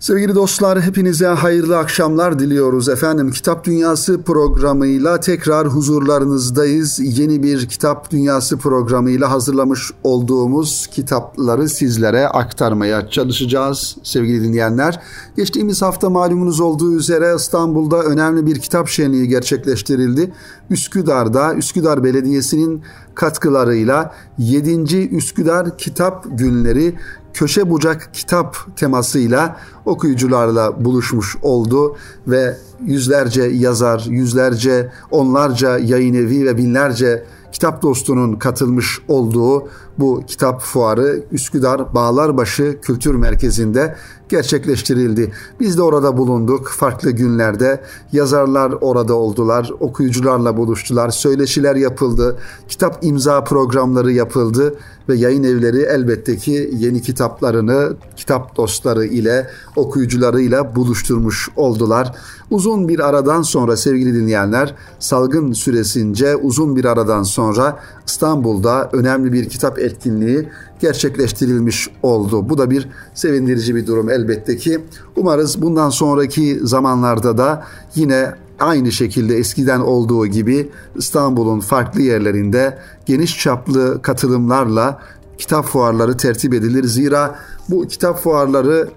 Sevgili dostlar hepinize hayırlı akşamlar diliyoruz efendim. Kitap Dünyası programıyla tekrar huzurlarınızdayız. Yeni bir Kitap Dünyası programıyla hazırlamış olduğumuz kitapları sizlere aktarmaya çalışacağız sevgili dinleyenler. Geçtiğimiz hafta malumunuz olduğu üzere İstanbul'da önemli bir kitap şenliği gerçekleştirildi. Üsküdar'da Üsküdar Belediyesi'nin katkılarıyla 7. Üsküdar Kitap Günleri köşe bucak kitap temasıyla okuyucularla buluşmuş oldu ve yüzlerce yazar, yüzlerce, onlarca yayın evi ve binlerce kitap dostunun katılmış olduğu bu kitap fuarı Üsküdar Bağlarbaşı Kültür Merkezi'nde gerçekleştirildi. Biz de orada bulunduk farklı günlerde. Yazarlar orada oldular, okuyucularla buluştular, söyleşiler yapıldı, kitap imza programları yapıldı ve yayın evleri elbette ki yeni kitaplarını kitap dostları ile okuyucularıyla buluşturmuş oldular. Uzun bir aradan sonra sevgili dinleyenler salgın süresince uzun bir aradan sonra İstanbul'da önemli bir kitap etkinliği gerçekleştirilmiş oldu. Bu da bir sevindirici bir durum elbette ki. Umarız bundan sonraki zamanlarda da yine aynı şekilde eskiden olduğu gibi İstanbul'un farklı yerlerinde geniş çaplı katılımlarla kitap fuarları tertip edilir. Zira bu kitap fuarları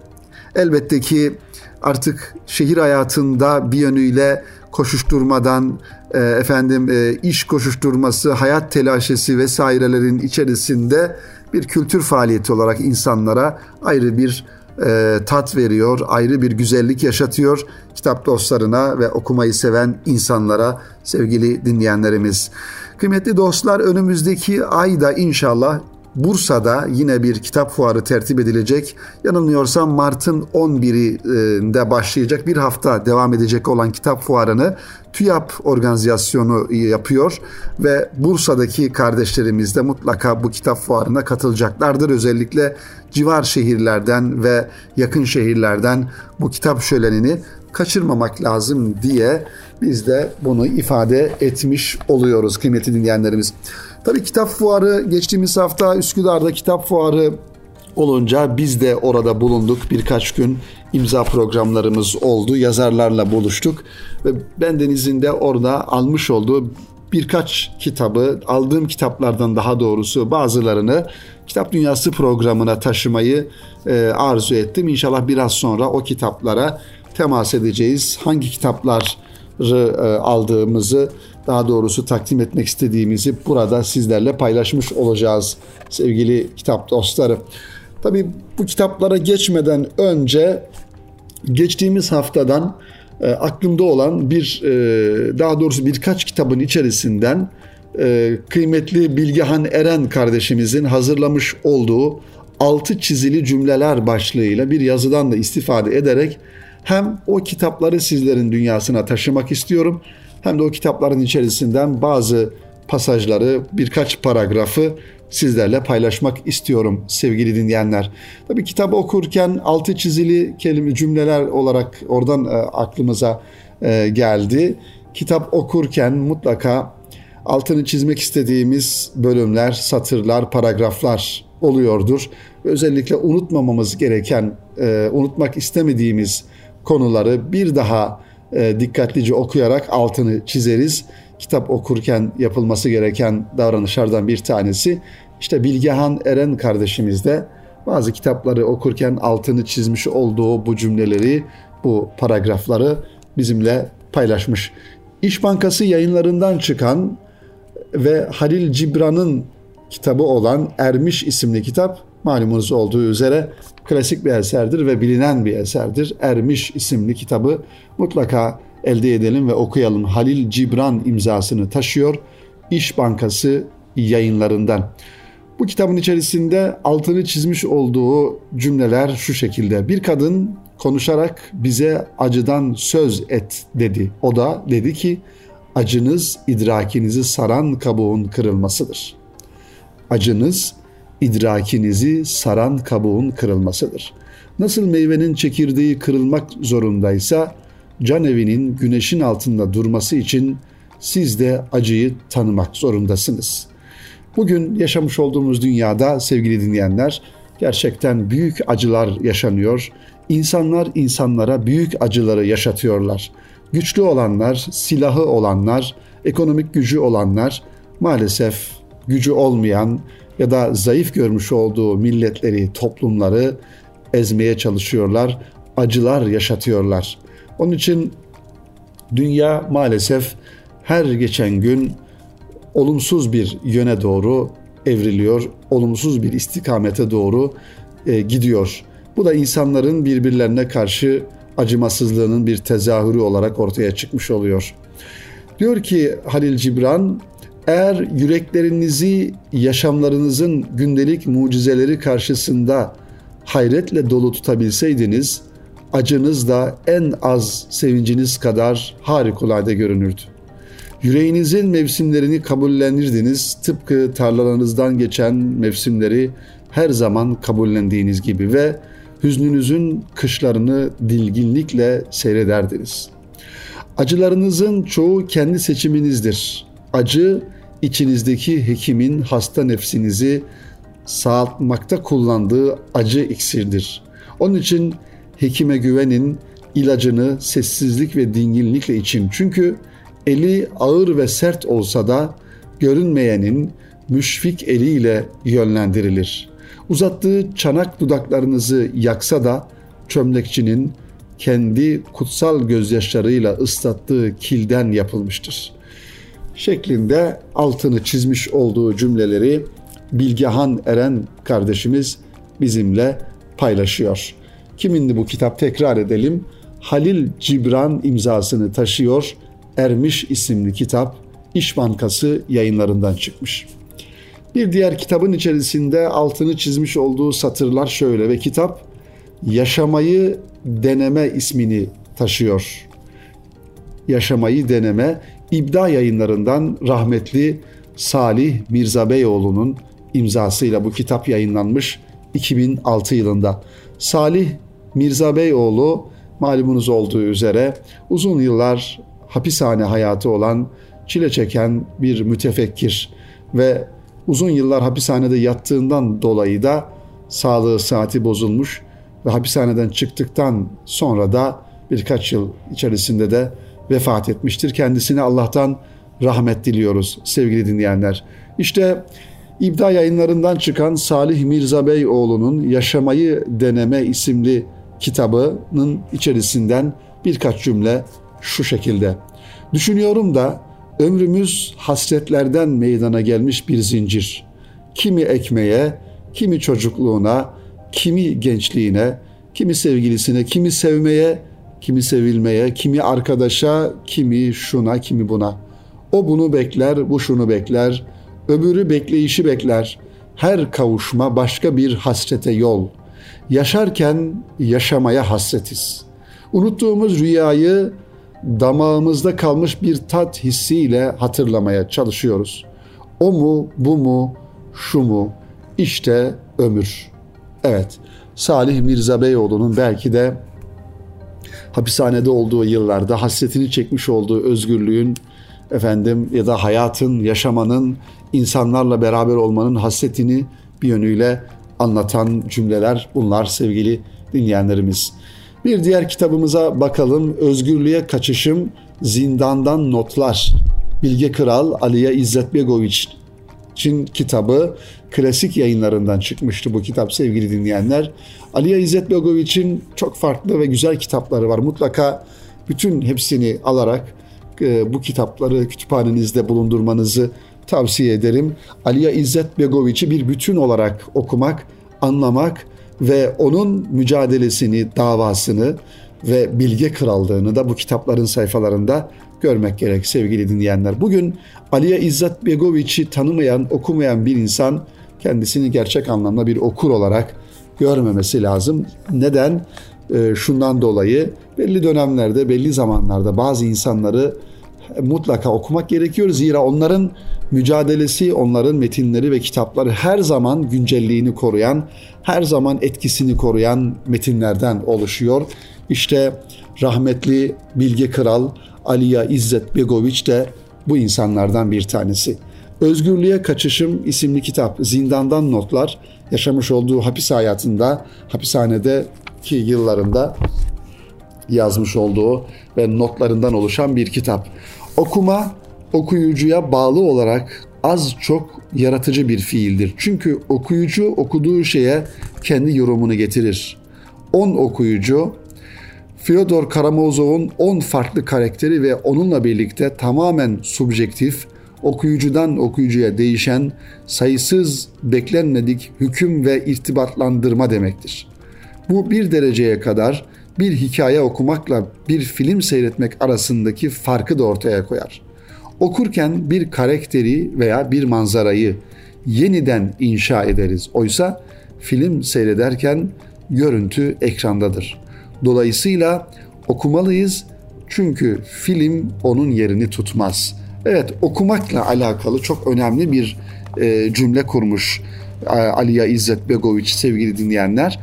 elbette ki artık şehir hayatında bir yönüyle koşuşturmadan e, efendim e, iş koşuşturması, hayat telaşesi vesairelerin içerisinde bir kültür faaliyeti olarak insanlara ayrı bir e, tat veriyor, ayrı bir güzellik yaşatıyor kitap dostlarına ve okumayı seven insanlara sevgili dinleyenlerimiz. Kıymetli dostlar önümüzdeki ayda inşallah Bursa'da yine bir kitap fuarı tertip edilecek. Yanılmıyorsam Mart'ın 11'inde başlayacak bir hafta devam edecek olan kitap fuarını TÜYAP organizasyonu yapıyor ve Bursa'daki kardeşlerimiz de mutlaka bu kitap fuarına katılacaklardır. Özellikle civar şehirlerden ve yakın şehirlerden bu kitap şölenini kaçırmamak lazım diye biz de bunu ifade etmiş oluyoruz kıymetli dinleyenlerimiz. Tabii kitap fuarı geçtiğimiz hafta Üsküdar'da kitap fuarı olunca biz de orada bulunduk. Birkaç gün imza programlarımız oldu. Yazarlarla buluştuk ve bendenizin de orada almış olduğu birkaç kitabı, aldığım kitaplardan daha doğrusu bazılarını Kitap Dünyası programına taşımayı e, arzu ettim. İnşallah biraz sonra o kitaplara temas edeceğiz. Hangi kitapları e, aldığımızı daha doğrusu takdim etmek istediğimizi burada sizlerle paylaşmış olacağız sevgili kitap dostları. Tabii bu kitaplara geçmeden önce geçtiğimiz haftadan e, aklımda olan bir e, daha doğrusu birkaç kitabın içerisinden e, kıymetli Bilgehan Eren kardeşimizin hazırlamış olduğu altı çizili cümleler başlığıyla bir yazıdan da istifade ederek hem o kitapları sizlerin dünyasına taşımak istiyorum hem de o kitapların içerisinden bazı pasajları, birkaç paragrafı sizlerle paylaşmak istiyorum sevgili dinleyenler. Tabii kitabı okurken altı çizili kelime cümleler olarak oradan e, aklımıza e, geldi. Kitap okurken mutlaka altını çizmek istediğimiz bölümler, satırlar, paragraflar oluyordur. Özellikle unutmamamız gereken, e, unutmak istemediğimiz konuları bir daha e, dikkatlice okuyarak altını çizeriz. Kitap okurken yapılması gereken davranışlardan bir tanesi. İşte Bilgehan Eren kardeşimiz de bazı kitapları okurken altını çizmiş olduğu bu cümleleri, bu paragrafları bizimle paylaşmış. İş Bankası yayınlarından çıkan ve Halil Cibran'ın kitabı olan Ermiş isimli kitap malumunuz olduğu üzere klasik bir eserdir ve bilinen bir eserdir. Ermiş isimli kitabı mutlaka elde edelim ve okuyalım. Halil Cibran imzasını taşıyor. İş Bankası yayınlarından. Bu kitabın içerisinde altını çizmiş olduğu cümleler şu şekilde. Bir kadın konuşarak bize acıdan söz et dedi. O da dedi ki acınız idrakinizi saran kabuğun kırılmasıdır. Acınız idrakinizi saran kabuğun kırılmasıdır. Nasıl meyvenin çekirdeği kırılmak zorundaysa can evinin güneşin altında durması için siz de acıyı tanımak zorundasınız. Bugün yaşamış olduğumuz dünyada sevgili dinleyenler gerçekten büyük acılar yaşanıyor. insanlar insanlara büyük acıları yaşatıyorlar. Güçlü olanlar, silahı olanlar, ekonomik gücü olanlar maalesef gücü olmayan ya da zayıf görmüş olduğu milletleri, toplumları ezmeye çalışıyorlar, acılar yaşatıyorlar. Onun için dünya maalesef her geçen gün olumsuz bir yöne doğru evriliyor, olumsuz bir istikamete doğru e, gidiyor. Bu da insanların birbirlerine karşı acımasızlığının bir tezahürü olarak ortaya çıkmış oluyor. Diyor ki Halil Cibran, eğer yüreklerinizi yaşamlarınızın gündelik mucizeleri karşısında hayretle dolu tutabilseydiniz, acınız da en az sevinciniz kadar harikulade görünürdü. Yüreğinizin mevsimlerini kabullenirdiniz, tıpkı tarlalarınızdan geçen mevsimleri her zaman kabullendiğiniz gibi ve hüznünüzün kışlarını dilginlikle seyrederdiniz. Acılarınızın çoğu kendi seçiminizdir. Acı içinizdeki hekimin hasta nefsinizi sağaltmakta kullandığı acı iksirdir. Onun için hekime güvenin, ilacını sessizlik ve dinginlikle için. Çünkü eli ağır ve sert olsa da görünmeyenin müşfik eliyle yönlendirilir. Uzattığı çanak dudaklarınızı yaksa da çömlekçinin kendi kutsal gözyaşlarıyla ıslattığı kilden yapılmıştır. Şeklinde altını çizmiş olduğu cümleleri Bilgehan Eren kardeşimiz bizimle paylaşıyor. Kimindi bu kitap tekrar edelim. Halil Cibran imzasını taşıyor. Ermiş isimli kitap İş Bankası yayınlarından çıkmış. Bir diğer kitabın içerisinde altını çizmiş olduğu satırlar şöyle ve kitap Yaşamayı Deneme ismini taşıyor. Yaşamayı Deneme İbda yayınlarından rahmetli Salih Mirza Beyoğlu'nun imzasıyla bu kitap yayınlanmış 2006 yılında. Salih Mirza Beyoğlu malumunuz olduğu üzere uzun yıllar hapishane hayatı olan çile çeken bir mütefekkir ve uzun yıllar hapishanede yattığından dolayı da sağlığı saati bozulmuş ve hapishaneden çıktıktan sonra da birkaç yıl içerisinde de vefat etmiştir. Kendisine Allah'tan rahmet diliyoruz sevgili dinleyenler. İşte İbda yayınlarından çıkan Salih Mirza Beyoğlu'nun Yaşamayı Deneme isimli kitabının içerisinden birkaç cümle şu şekilde. Düşünüyorum da ömrümüz hasretlerden meydana gelmiş bir zincir. Kimi ekmeğe, kimi çocukluğuna, kimi gençliğine, kimi sevgilisine, kimi sevmeye, kimi sevilmeye, kimi arkadaşa, kimi şuna, kimi buna. O bunu bekler, bu şunu bekler, öbürü bekleyişi bekler. Her kavuşma başka bir hasrete yol. Yaşarken yaşamaya hasretiz. Unuttuğumuz rüyayı damağımızda kalmış bir tat hissiyle hatırlamaya çalışıyoruz. O mu, bu mu, şu mu? İşte ömür. Evet, Salih Mirza Beyoğlu'nun belki de hapishanede olduğu yıllarda hasretini çekmiş olduğu özgürlüğün efendim ya da hayatın, yaşamanın, insanlarla beraber olmanın hasretini bir yönüyle anlatan cümleler bunlar sevgili dinleyenlerimiz. Bir diğer kitabımıza bakalım. Özgürlüğe Kaçışım Zindandan Notlar. Bilge Kral Aliye İzzet Begoviç'in kitabı klasik yayınlarından çıkmıştı bu kitap sevgili dinleyenler. Aliye İzzet Begoviç'in çok farklı ve güzel kitapları var. Mutlaka bütün hepsini alarak e, bu kitapları kütüphanenizde bulundurmanızı tavsiye ederim. Aliye İzzet Begoviç'i bir bütün olarak okumak, anlamak ve onun mücadelesini, davasını ve bilge krallığını da bu kitapların sayfalarında görmek gerek sevgili dinleyenler. Bugün Aliye İzzet Begoviç'i tanımayan, okumayan bir insan kendisini gerçek anlamda bir okur olarak görmemesi lazım. Neden? E, şundan dolayı belli dönemlerde, belli zamanlarda bazı insanları mutlaka okumak gerekiyor. Zira onların mücadelesi, onların metinleri ve kitapları her zaman güncelliğini koruyan, her zaman etkisini koruyan metinlerden oluşuyor. İşte rahmetli Bilge Kral Aliya İzzet Begoviç de bu insanlardan bir tanesi. Özgürlüğe Kaçışım isimli kitap, zindandan notlar, yaşamış olduğu hapis hayatında, hapishanede ki yıllarında yazmış olduğu ve notlarından oluşan bir kitap. Okuma okuyucuya bağlı olarak az çok yaratıcı bir fiildir. Çünkü okuyucu okuduğu şeye kendi yorumunu getirir. 10 okuyucu Fyodor Karamazov'un 10 farklı karakteri ve onunla birlikte tamamen subjektif, okuyucudan okuyucuya değişen sayısız beklenmedik hüküm ve irtibatlandırma demektir. Bu bir dereceye kadar bir hikaye okumakla bir film seyretmek arasındaki farkı da ortaya koyar. Okurken bir karakteri veya bir manzarayı yeniden inşa ederiz. Oysa film seyrederken görüntü ekrandadır. Dolayısıyla okumalıyız çünkü film onun yerini tutmaz. Evet okumakla alakalı çok önemli bir e, cümle kurmuş e, Aliya İzzet Begoviç sevgili dinleyenler.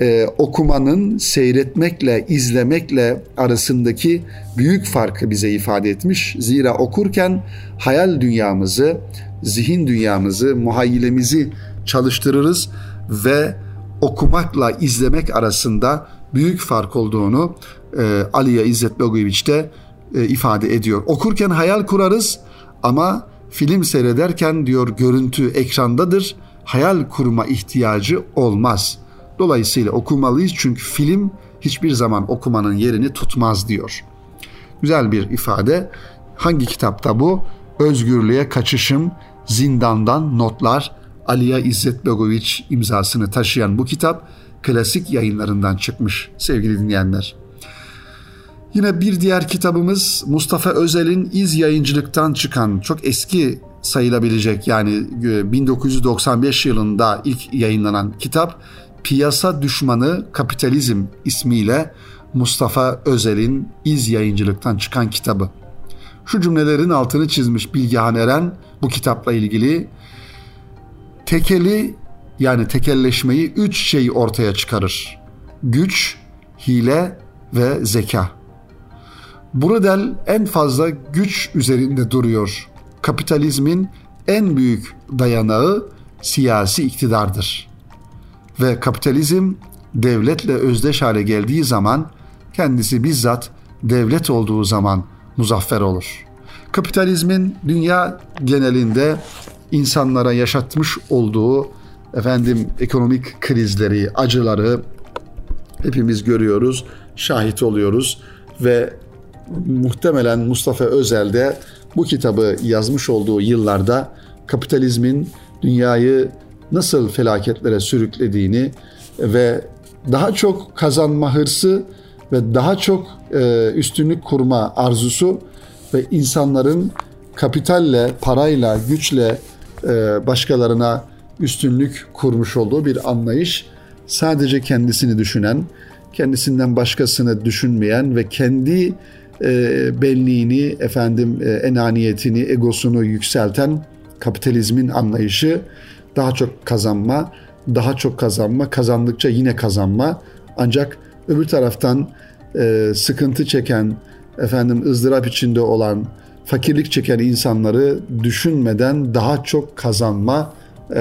E, okumanın seyretmekle, izlemekle arasındaki büyük farkı bize ifade etmiş. Zira okurken hayal dünyamızı, zihin dünyamızı, muhayyilemizi çalıştırırız ve okumakla izlemek arasında büyük fark olduğunu e, Aliye İzzet Begoviç de e, ifade ediyor. Okurken hayal kurarız ama film seyrederken diyor görüntü ekrandadır. Hayal kurma ihtiyacı olmaz. Dolayısıyla okumalıyız çünkü film hiçbir zaman okumanın yerini tutmaz diyor. Güzel bir ifade. Hangi kitapta bu? Özgürlüğe Kaçışım, Zindandan Notlar, Aliya İzzet Begoviç imzasını taşıyan bu kitap klasik yayınlarından çıkmış sevgili dinleyenler. Yine bir diğer kitabımız Mustafa Özel'in İz Yayıncılıktan çıkan çok eski sayılabilecek yani 1995 e, yılında ilk yayınlanan kitap Piyasa Düşmanı Kapitalizm ismiyle Mustafa Özel'in İz Yayıncılıktan çıkan kitabı. Şu cümlelerin altını çizmiş Bilgehan Eren bu kitapla ilgili tekeli yani tekelleşmeyi üç şey ortaya çıkarır. Güç, hile ve zeka. Brudel en fazla güç üzerinde duruyor. Kapitalizmin en büyük dayanağı siyasi iktidardır. Ve kapitalizm devletle özdeş hale geldiği zaman kendisi bizzat devlet olduğu zaman muzaffer olur. Kapitalizmin dünya genelinde insanlara yaşatmış olduğu efendim ekonomik krizleri, acıları hepimiz görüyoruz, şahit oluyoruz ve muhtemelen Mustafa Özel de bu kitabı yazmış olduğu yıllarda kapitalizmin dünyayı nasıl felaketlere sürüklediğini ve daha çok kazanma hırsı ve daha çok e, üstünlük kurma arzusu ve insanların kapitalle, parayla, güçle e, başkalarına üstünlük kurmuş olduğu bir anlayış. Sadece kendisini düşünen, kendisinden başkasını düşünmeyen ve kendi e, benliğini, efendim e, enaniyetini, egosunu yükselten kapitalizmin anlayışı daha çok kazanma, daha çok kazanma, kazandıkça yine kazanma. Ancak öbür taraftan e, sıkıntı çeken, efendim ızdırap içinde olan, fakirlik çeken insanları düşünmeden daha çok kazanma e,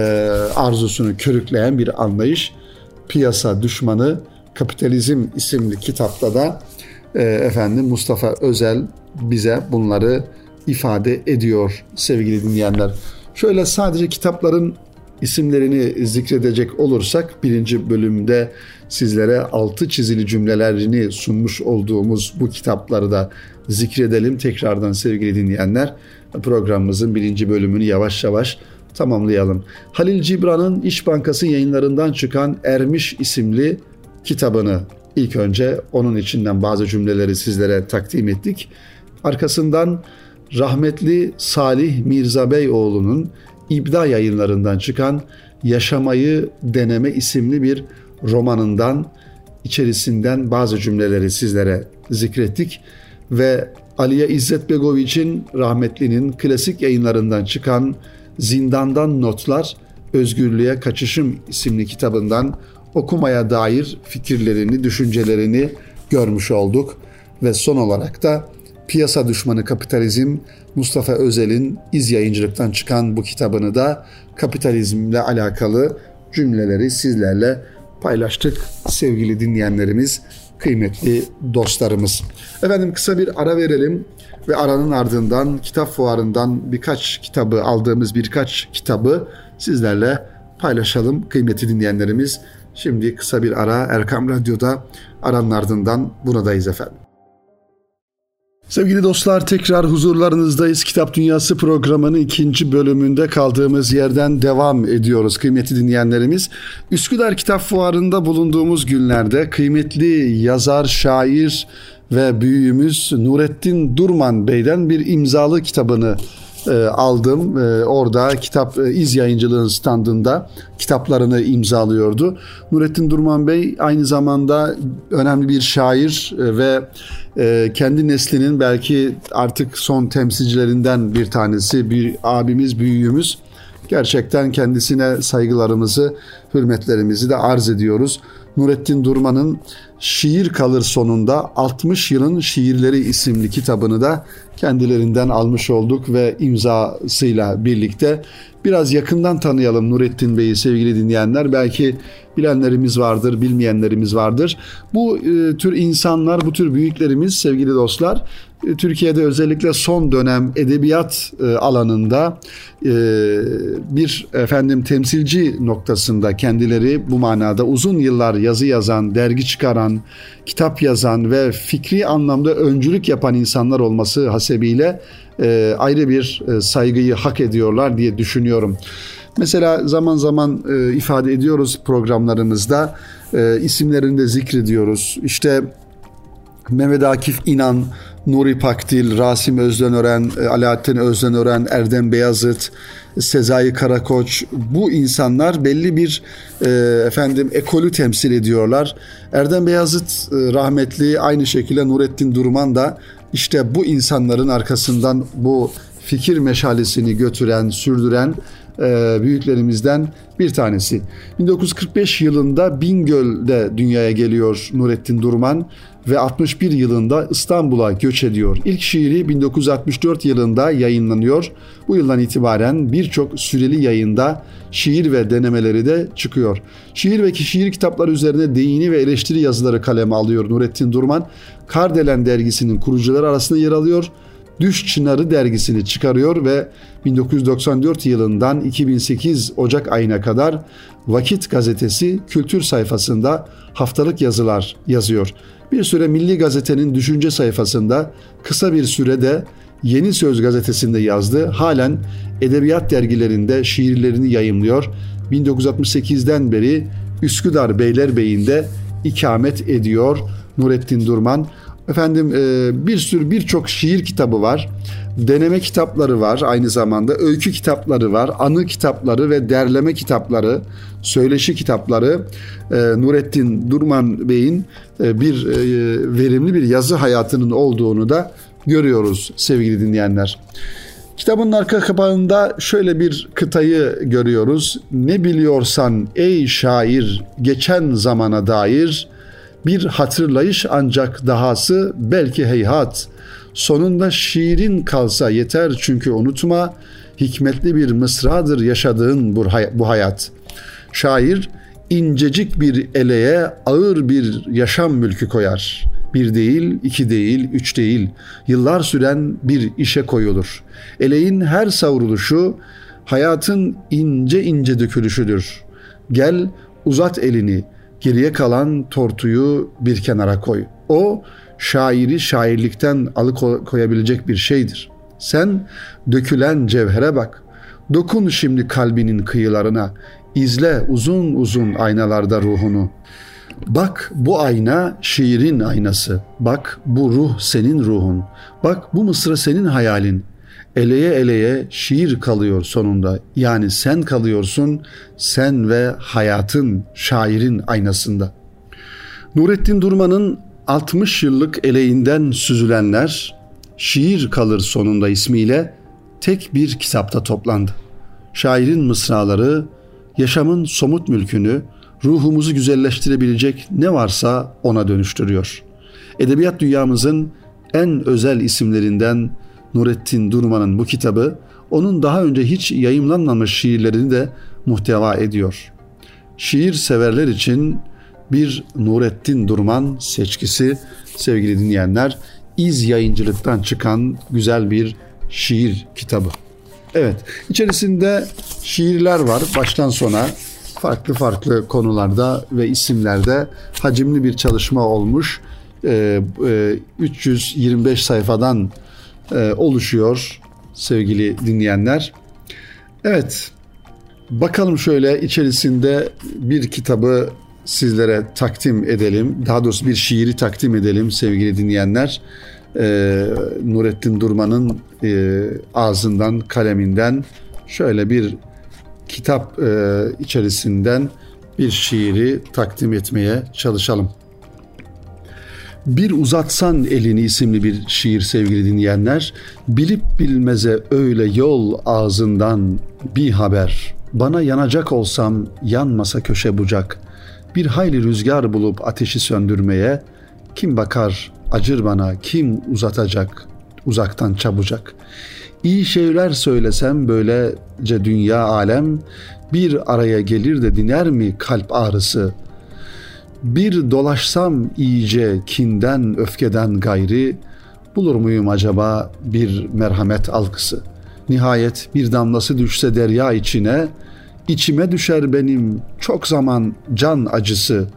arzusunu körükleyen bir anlayış. Piyasa düşmanı Kapitalizm isimli kitapta da e, efendim Mustafa Özel bize bunları ifade ediyor sevgili dinleyenler. Şöyle sadece kitapların isimlerini zikredecek olursak birinci bölümde sizlere altı çizili cümlelerini sunmuş olduğumuz bu kitapları da zikredelim tekrardan sevgili dinleyenler. Programımızın birinci bölümünü yavaş yavaş tamamlayalım. Halil Cibran'ın İş Bankası yayınlarından çıkan Ermiş isimli kitabını ilk önce onun içinden bazı cümleleri sizlere takdim ettik. Arkasından rahmetli Salih Mirza Beyoğlu'nun İbda yayınlarından çıkan Yaşamayı Deneme isimli bir romanından içerisinden bazı cümleleri sizlere zikrettik ve Aliye İzzet Begoviç'in rahmetlinin klasik yayınlarından çıkan Zindandan Notlar Özgürlüğe Kaçışım isimli kitabından okumaya dair fikirlerini, düşüncelerini görmüş olduk ve son olarak da Piyasa Düşmanı Kapitalizm Mustafa Özel'in iz yayıncılıktan çıkan bu kitabını da kapitalizmle alakalı cümleleri sizlerle paylaştık sevgili dinleyenlerimiz, kıymetli dostlarımız. Efendim kısa bir ara verelim ve aranın ardından kitap fuarından birkaç kitabı aldığımız birkaç kitabı sizlerle paylaşalım kıymetli dinleyenlerimiz. Şimdi kısa bir ara Erkam Radyo'da aranın ardından buradayız efendim. Sevgili dostlar tekrar huzurlarınızdayız. Kitap Dünyası programının ikinci bölümünde kaldığımız yerden devam ediyoruz kıymetli dinleyenlerimiz. Üsküdar Kitap Fuarı'nda bulunduğumuz günlerde kıymetli yazar, şair ve büyüğümüz Nurettin Durman Bey'den bir imzalı kitabını e, aldım. E, orada kitap e, iz yayıncılığın standında kitaplarını imzalıyordu. Nurettin Durman Bey aynı zamanda önemli bir şair e, ve kendi neslinin belki artık son temsilcilerinden bir tanesi, bir abimiz, büyüğümüz. Gerçekten kendisine saygılarımızı, hürmetlerimizi de arz ediyoruz. Nurettin Durman'ın Şiir Kalır sonunda 60 yılın şiirleri isimli kitabını da kendilerinden almış olduk ve imzasıyla birlikte biraz yakından tanıyalım Nurettin Bey'i sevgili dinleyenler. Belki bilenlerimiz vardır, bilmeyenlerimiz vardır. Bu e, tür insanlar, bu tür büyüklerimiz sevgili dostlar Türkiye'de özellikle son dönem edebiyat e, alanında e, bir efendim temsilci noktasında kendileri bu manada uzun yıllar yazı yazan, dergi çıkaran, kitap yazan ve fikri anlamda öncülük yapan insanlar olması hasebiyle ayrı bir saygıyı hak ediyorlar diye düşünüyorum. Mesela zaman zaman ifade ediyoruz programlarımızda isimlerini de zikrediyoruz. İşte Mehmet Akif İnan, Nuri Pakdil, Rasim Özdenören, e, Alaaddin Özdenören, Erdem Beyazıt, Sezai Karakoç bu insanlar belli bir e, efendim ekolü temsil ediyorlar. Erdem Beyazıt e, rahmetli aynı şekilde Nurettin Durman da işte bu insanların arkasından bu fikir meşalesini götüren, sürdüren e, büyüklerimizden bir tanesi. 1945 yılında Bingöl'de dünyaya geliyor Nurettin Durman ve 61 yılında İstanbul'a göç ediyor. İlk şiiri 1964 yılında yayınlanıyor. Bu yıldan itibaren birçok süreli yayında şiir ve denemeleri de çıkıyor. Şiir ve şiir kitapları üzerine değini ve eleştiri yazıları kaleme alıyor Nurettin Durman. Kardelen dergisinin kurucuları arasında yer alıyor. Düş Çınarı dergisini çıkarıyor ve 1994 yılından 2008 Ocak ayına kadar Vakit gazetesi kültür sayfasında haftalık yazılar yazıyor. Bir süre Milli Gazete'nin düşünce sayfasında, kısa bir sürede Yeni Söz gazetesinde yazdı. Halen edebiyat dergilerinde şiirlerini yayımlıyor. 1968'den beri Üsküdar Beylerbeyi'nde ikamet ediyor Nurettin Durman. Efendim e, bir sürü birçok şiir kitabı var. Deneme kitapları var aynı zamanda. Öykü kitapları var. Anı kitapları ve derleme kitapları, söyleşi kitapları. E, Nurettin Durman Bey'in e, bir verimli bir yazı hayatının olduğunu da görüyoruz sevgili dinleyenler. Kitabın arka kapağında şöyle bir kıtayı görüyoruz. Ne biliyorsan ey şair geçen zamana dair bir hatırlayış ancak dahası belki heyhat. Sonunda şiirin kalsa yeter çünkü unutma hikmetli bir mısradır yaşadığın bu hayat. Şair incecik bir eleğe ağır bir yaşam mülkü koyar. Bir değil, iki değil, üç değil, yıllar süren bir işe koyulur. Eleğin her savruluşu hayatın ince ince dökülüşüdür. Gel uzat elini, geriye kalan tortuyu bir kenara koy. O şairi şairlikten alıkoyabilecek bir şeydir. Sen dökülen cevhere bak. Dokun şimdi kalbinin kıyılarına. İzle uzun uzun aynalarda ruhunu. Bak bu ayna şiirin aynası. Bak bu ruh senin ruhun. Bak bu mısra senin hayalin eleye eleye şiir kalıyor sonunda. Yani sen kalıyorsun, sen ve hayatın şairin aynasında. Nurettin Durman'ın 60 yıllık eleğinden süzülenler Şiir Kalır sonunda ismiyle tek bir kitapta toplandı. Şairin mısraları, yaşamın somut mülkünü, ruhumuzu güzelleştirebilecek ne varsa ona dönüştürüyor. Edebiyat dünyamızın en özel isimlerinden Nurettin Durman'ın bu kitabı onun daha önce hiç yayımlanmamış şiirlerini de muhteva ediyor. Şiir severler için bir Nurettin Durman seçkisi sevgili dinleyenler. İz yayıncılıktan çıkan güzel bir şiir kitabı. Evet, içerisinde şiirler var baştan sona farklı farklı konularda ve isimlerde hacimli bir çalışma olmuş. E, e, 325 sayfadan e, oluşuyor sevgili dinleyenler. Evet, bakalım şöyle içerisinde bir kitabı sizlere takdim edelim. Daha doğrusu bir şiiri takdim edelim sevgili dinleyenler. Ee, Nurettin Durman'ın e, ağzından, kaleminden şöyle bir kitap e, içerisinden bir şiiri takdim etmeye çalışalım. Bir uzatsan elini isimli bir şiir sevgili dinleyenler. Bilip bilmeze öyle yol ağzından bir haber. Bana yanacak olsam yanmasa köşe bucak. Bir hayli rüzgar bulup ateşi söndürmeye. Kim bakar acır bana kim uzatacak uzaktan çabucak. İyi şeyler söylesem böylece dünya alem bir araya gelir de diner mi kalp ağrısı?'' Bir dolaşsam iyice kinden öfkeden gayri bulur muyum acaba bir merhamet algısı? Nihayet bir damlası düşse derya içine içime düşer benim çok zaman can acısı.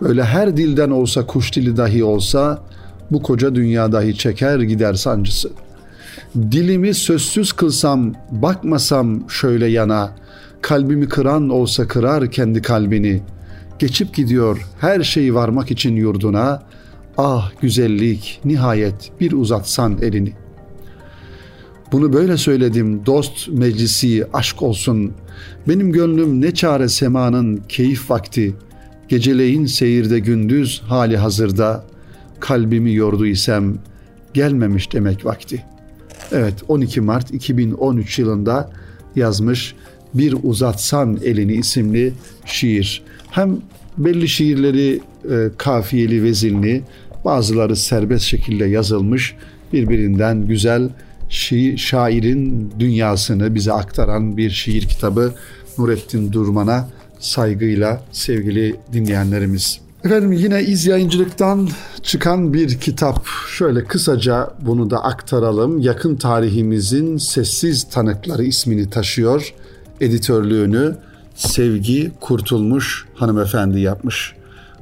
Böyle her dilden olsa kuş dili dahi olsa bu koca dünya dahi çeker gider sancısı. Dilimi sözsüz kılsam bakmasam şöyle yana kalbimi kıran olsa kırar kendi kalbini.'' Geçip gidiyor her şeyi varmak için yurduna. Ah güzellik nihayet bir uzatsan elini. Bunu böyle söyledim dost meclisi aşk olsun. Benim gönlüm ne çare semanın keyif vakti. Geceleyin seyirde gündüz hali hazırda. Kalbimi yordu isem gelmemiş demek vakti. Evet 12 Mart 2013 yılında yazmış Bir Uzatsan Elini isimli şiir. Hem belli şiirleri e, kafiyeli, vezinli, bazıları serbest şekilde yazılmış, birbirinden güzel şi şairin dünyasını bize aktaran bir şiir kitabı Nurettin Durman'a saygıyla sevgili dinleyenlerimiz. Efendim yine iz yayıncılıktan çıkan bir kitap. Şöyle kısaca bunu da aktaralım. Yakın tarihimizin sessiz tanıkları ismini taşıyor. Editörlüğünü Sevgi Kurtulmuş hanımefendi yapmış.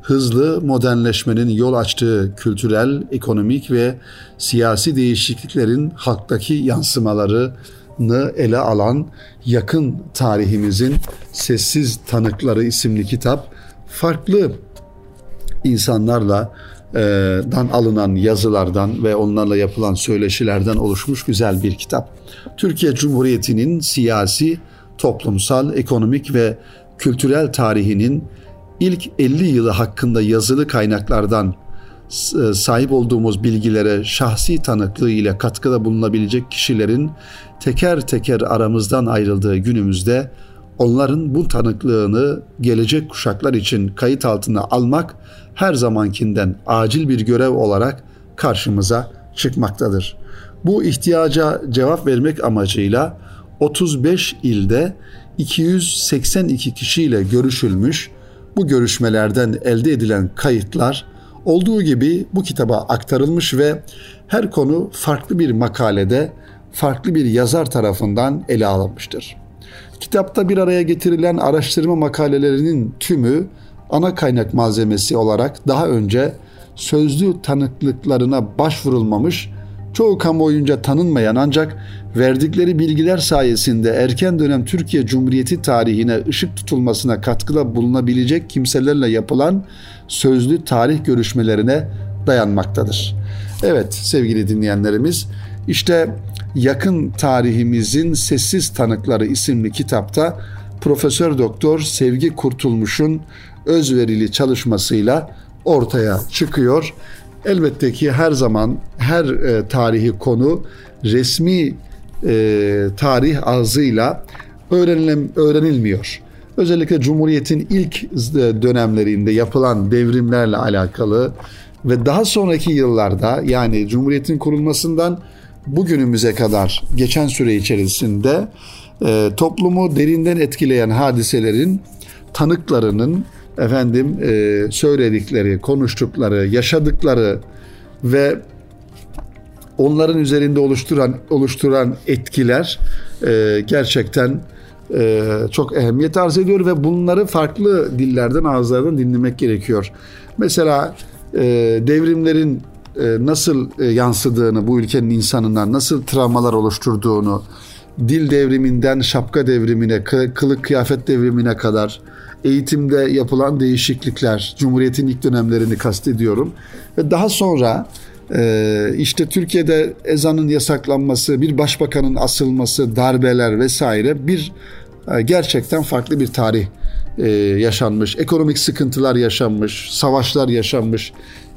Hızlı modernleşmenin yol açtığı kültürel, ekonomik ve siyasi değişikliklerin halktaki yansımalarını ele alan yakın tarihimizin sessiz tanıkları isimli kitap farklı insanlarla e, dan alınan yazılardan ve onlarla yapılan söyleşilerden oluşmuş güzel bir kitap. Türkiye Cumhuriyeti'nin siyasi toplumsal, ekonomik ve kültürel tarihinin ilk 50 yılı hakkında yazılı kaynaklardan e, sahip olduğumuz bilgilere şahsi tanıklığı ile katkıda bulunabilecek kişilerin teker teker aramızdan ayrıldığı günümüzde onların bu tanıklığını gelecek kuşaklar için kayıt altına almak her zamankinden acil bir görev olarak karşımıza çıkmaktadır. Bu ihtiyaca cevap vermek amacıyla 35 ilde 282 kişiyle görüşülmüş. Bu görüşmelerden elde edilen kayıtlar olduğu gibi bu kitaba aktarılmış ve her konu farklı bir makalede farklı bir yazar tarafından ele alınmıştır. Kitapta bir araya getirilen araştırma makalelerinin tümü ana kaynak malzemesi olarak daha önce sözlü tanıklıklarına başvurulmamış çoğu kamuoyunca tanınmayan ancak verdikleri bilgiler sayesinde erken dönem Türkiye Cumhuriyeti tarihine ışık tutulmasına katkıda bulunabilecek kimselerle yapılan sözlü tarih görüşmelerine dayanmaktadır. Evet sevgili dinleyenlerimiz işte yakın tarihimizin sessiz tanıkları isimli kitapta Profesör Doktor Sevgi Kurtulmuş'un özverili çalışmasıyla ortaya çıkıyor. Elbette ki her zaman her e, tarihi konu resmi e, tarih ağzıyla öğrenilim, öğrenilmiyor. Özellikle Cumhuriyet'in ilk dönemlerinde yapılan devrimlerle alakalı ve daha sonraki yıllarda yani Cumhuriyet'in kurulmasından bugünümüze kadar geçen süre içerisinde e, toplumu derinden etkileyen hadiselerin tanıklarının efendim e, söyledikleri, konuştukları, yaşadıkları ve onların üzerinde oluşturan oluşturan etkiler e, gerçekten e, çok ehemmiyet arz ediyor ve bunları farklı dillerden ağızlardan dinlemek gerekiyor. Mesela e, devrimlerin e, nasıl e, yansıdığını bu ülkenin insanından nasıl travmalar oluşturduğunu dil devriminden şapka devrimine, kılık kıyafet devrimine kadar eğitimde yapılan değişiklikler, Cumhuriyet'in ilk dönemlerini kastediyorum. Ve daha sonra e, işte Türkiye'de ezanın yasaklanması, bir başbakanın asılması, darbeler vesaire bir gerçekten farklı bir tarih yaşanmış. Ekonomik sıkıntılar yaşanmış, savaşlar yaşanmış,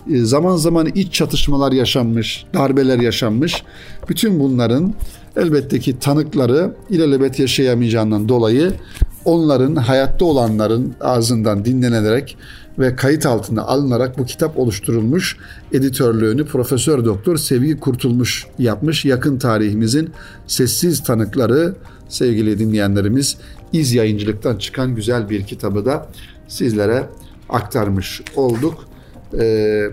zaman zaman iç çatışmalar yaşanmış, darbeler yaşanmış. Bütün bunların elbette ki tanıkları ilelebet yaşayamayacağından dolayı onların hayatta olanların ağzından dinlenerek ve kayıt altına alınarak bu kitap oluşturulmuş. Editörlüğünü Profesör Doktor Sevgi Kurtulmuş yapmış. Yakın tarihimizin sessiz tanıkları sevgili dinleyenlerimiz İz Yayıncılık'tan çıkan güzel bir kitabı da sizlere aktarmış olduk. Ee,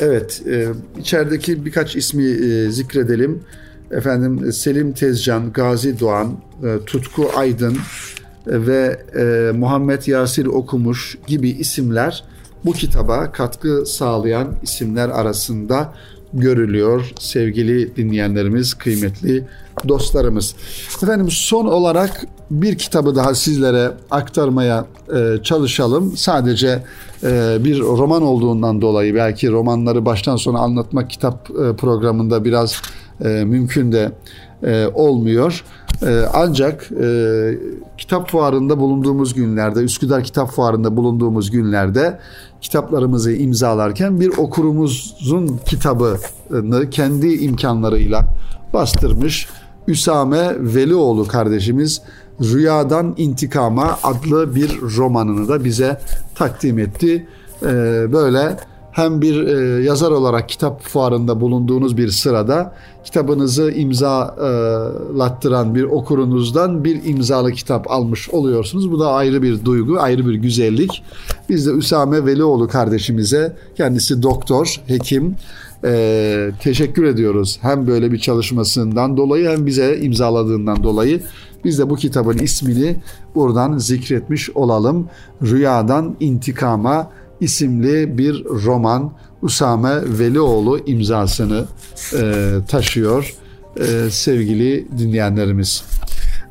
evet, e, içerideki birkaç ismi e, zikredelim. Efendim Selim Tezcan, Gazi Doğan, Tutku Aydın e, ve e, Muhammed Yasir Okumuş gibi isimler bu kitaba katkı sağlayan isimler arasında görülüyor sevgili dinleyenlerimiz, kıymetli dostlarımız. Efendim son olarak bir kitabı daha sizlere aktarmaya e, çalışalım. Sadece e, bir roman olduğundan dolayı belki romanları baştan sona anlatmak kitap e, programında biraz e, mümkün de e, olmuyor. E, ancak e, kitap fuarında bulunduğumuz günlerde, Üsküdar Kitap Fuarı'nda bulunduğumuz günlerde kitaplarımızı imzalarken bir okurumuzun kitabını kendi imkanlarıyla bastırmış Üsame Velioğlu kardeşimiz Rüyadan İntikama adlı bir romanını da bize takdim etti. Ee, böyle hem bir e, yazar olarak kitap fuarında bulunduğunuz bir sırada kitabınızı imzalattıran bir okurunuzdan bir imzalı kitap almış oluyorsunuz. Bu da ayrı bir duygu, ayrı bir güzellik. Biz de Üsame Velioğlu kardeşimize, kendisi doktor, hekim, e, teşekkür ediyoruz. Hem böyle bir çalışmasından dolayı hem bize imzaladığından dolayı. Biz de bu kitabın ismini buradan zikretmiş olalım. Rüyadan intikama isimli bir roman Usame Velioğlu imzasını e, taşıyor e, sevgili dinleyenlerimiz.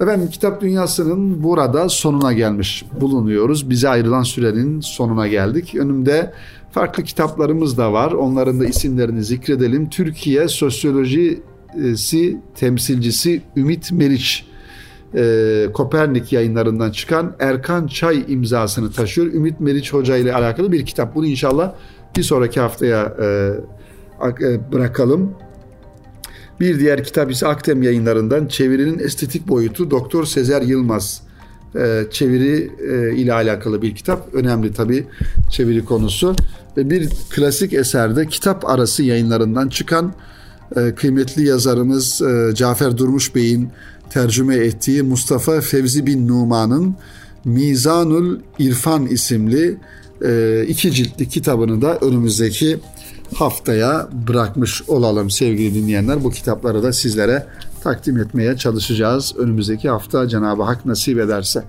Efendim kitap dünyasının burada sonuna gelmiş bulunuyoruz. Bize ayrılan sürenin sonuna geldik. Önümde farklı kitaplarımız da var. Onların da isimlerini zikredelim. Türkiye Sosyolojisi temsilcisi Ümit Meriç e, Kopernik yayınlarından çıkan Erkan Çay imzasını taşıyor. Ümit Meriç Hoca ile alakalı bir kitap. Bunu inşallah bir sonraki haftaya e, e, bırakalım. Bir diğer kitap ise Aktem yayınlarından çevirinin estetik boyutu Doktor Sezer Yılmaz e, çeviri e, ile alakalı bir kitap. Önemli tabi çeviri konusu. Ve bir klasik eserde kitap arası yayınlarından çıkan e, kıymetli yazarımız e, Cafer Durmuş Bey'in tercüme ettiği Mustafa Fevzi bin Numan'ın Mizanul İrfan isimli e, iki ciltli kitabını da önümüzdeki haftaya bırakmış olalım sevgili dinleyenler. Bu kitapları da sizlere takdim etmeye çalışacağız önümüzdeki hafta Cenab-ı Hak nasip ederse.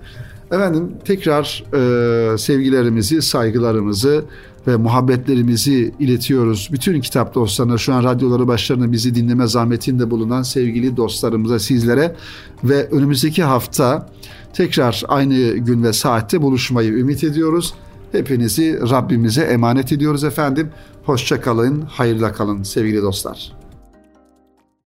Efendim tekrar e, sevgilerimizi, saygılarımızı ve muhabbetlerimizi iletiyoruz. Bütün kitap dostlarına, şu an radyoları başlarına bizi dinleme zahmetinde bulunan sevgili dostlarımıza, sizlere ve önümüzdeki hafta tekrar aynı gün ve saatte buluşmayı ümit ediyoruz. Hepinizi Rabbimize emanet ediyoruz efendim. Hoşça kalın, hayırla kalın sevgili dostlar.